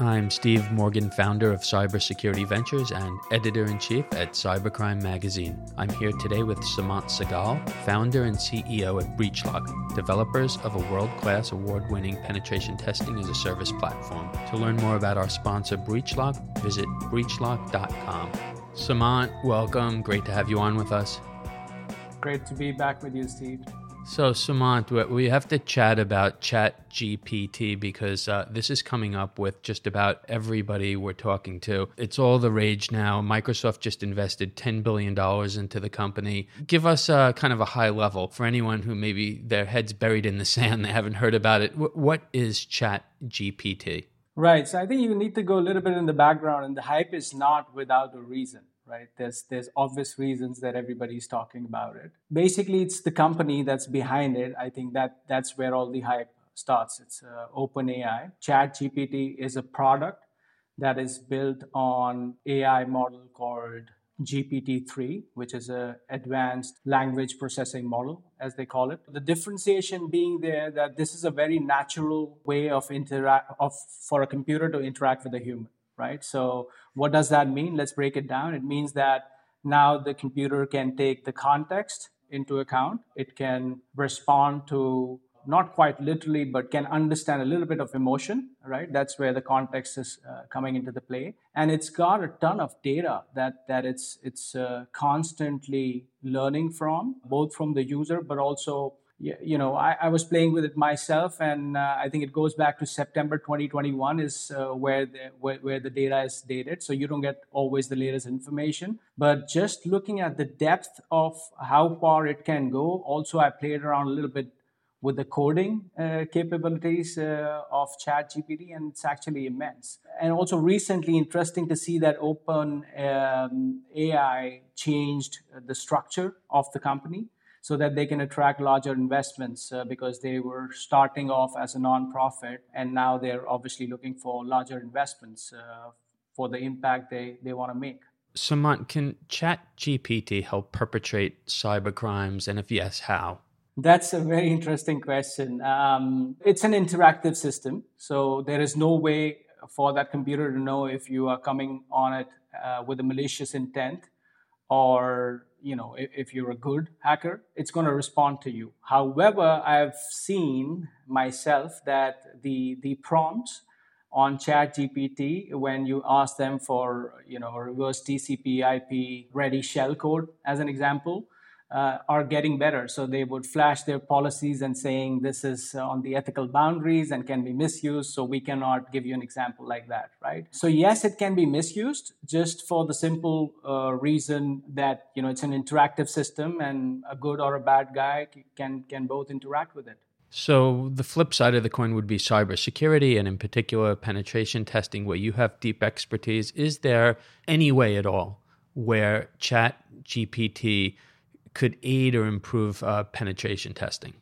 I'm Steve Morgan, founder of Cybersecurity Ventures and editor in chief at Cybercrime Magazine. I'm here today with Seemant Sehgal, founder and CEO at Breachlock, developers of a world class award winning penetration testing as a service platform. To learn more about our sponsor, Breachlock, visit breachlock.com. Seemant, welcome. Great to have you on with us. Great to be back with you, Steve. So, Seemant, we have to chat about Chat GPT because uh, this is coming up with just about everybody we're talking to. It's all the rage now. Microsoft just invested $10 billion into the company. Give us a, kind of a high level for anyone who maybe their head's buried in the sand, they haven't heard about it. what is Chat GPT? Right. So, I think you need to go a little bit in the background, and the hype is not without a reason right? There's there's obvious reasons that everybody's talking about it. Basically, it's the company that's behind it. I think that that's where all the hype starts. It's uh, OpenAI. ChatGPT is a product that is built on AI model called GPT-3, which is a advanced language processing model, as they call it. The differentiation being there that this is a very natural way of interact of for a computer to interact with a human right? So what does that mean? Let's break it down. It means that now the computer can take the context into account. It can respond to not quite literally, but can understand a little bit of emotion, right? That's where the context is uh, coming into the play, and it's got a ton of data that that it's it's uh, constantly learning from, both from the user, but also you know, I, I, was playing with it myself, and uh, I think it goes back to September 2021 is uh, where the where, where, the data is dated. So you don't get always the latest information, but just looking at the depth of how far it can go. Also, I played around a little bit with the coding uh, capabilities uh, of ChatGPT, and it's actually immense. And also recently, interesting to see that Open um, AI changed the structure of the company so that they can attract larger investments uh, because they were starting off as a nonprofit and now they're obviously looking for larger investments uh, for the impact they, they want to make. Seemant, can ChatGPT help perpetrate cyber crimes? And if yes, how? That's a very interesting question. Um, it's an interactive system, so there is no way for that computer to know if you are coming on it uh, with a malicious intent or you know if, if you're a good hacker it's going to respond to you. However i've seen myself that the the prompts on chat gpt when you ask them for you know reverse tcp ip ready shellcode as an example uh, are getting better. So they would flash their policies and saying this is uh, on the ethical boundaries and can be misused. So we cannot give you an example like that, right? So yes, it can be misused just for the simple uh, reason that you know it's an interactive system and a good or a bad guy can can both interact with it. So the flip side of the coin would be cybersecurity and in particular penetration testing where you have deep expertise. Is there any way at all where chat GPT could aid or improve uh, penetration testing?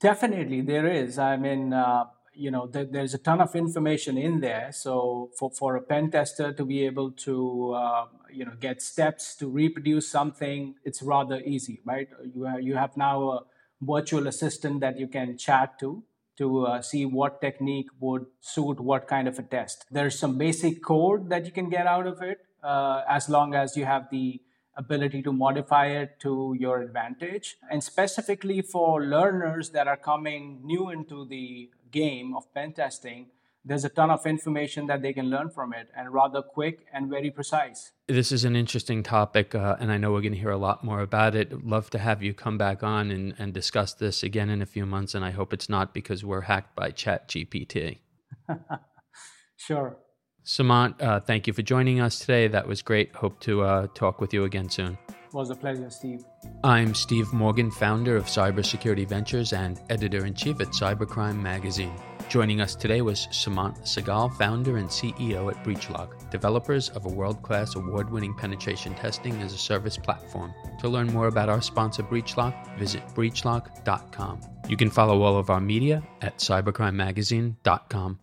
Definitely, there is. I mean, uh, you know, th- there's a ton of information in there. So for, for a pen tester to be able to, uh, you know, get steps to reproduce something, it's rather easy, right? You, have, you have now a virtual assistant that you can chat to to uh, see what technique would suit what kind of a test. There's some basic code that you can get out of it uh, as long as you have the ability to modify it to your advantage. And specifically for learners that are coming new into the game of pen testing, there's a ton of information that they can learn from it and rather quick and very precise. This is an interesting topic, uh, and I know we're going to hear a lot more about it. Love to have you come back on and, and discuss this again in a few months, and I hope it's not because we're hacked by Chat GPT. sure. Seemant, uh, thank you for joining us today. That was great. Hope to uh, talk with you again soon. It was a pleasure, Steve. I'm Steve Morgan, founder of Cybersecurity Ventures and editor in chief at Cybercrime Magazine. Joining us today was Seemant Sehgal, founder and CEO at Breachlock, developers of a world class award winning penetration testing as a service platform. To learn more about our sponsor, Breachlock, visit breachlock.com. You can follow all of our media at cybercrimemagazine.com.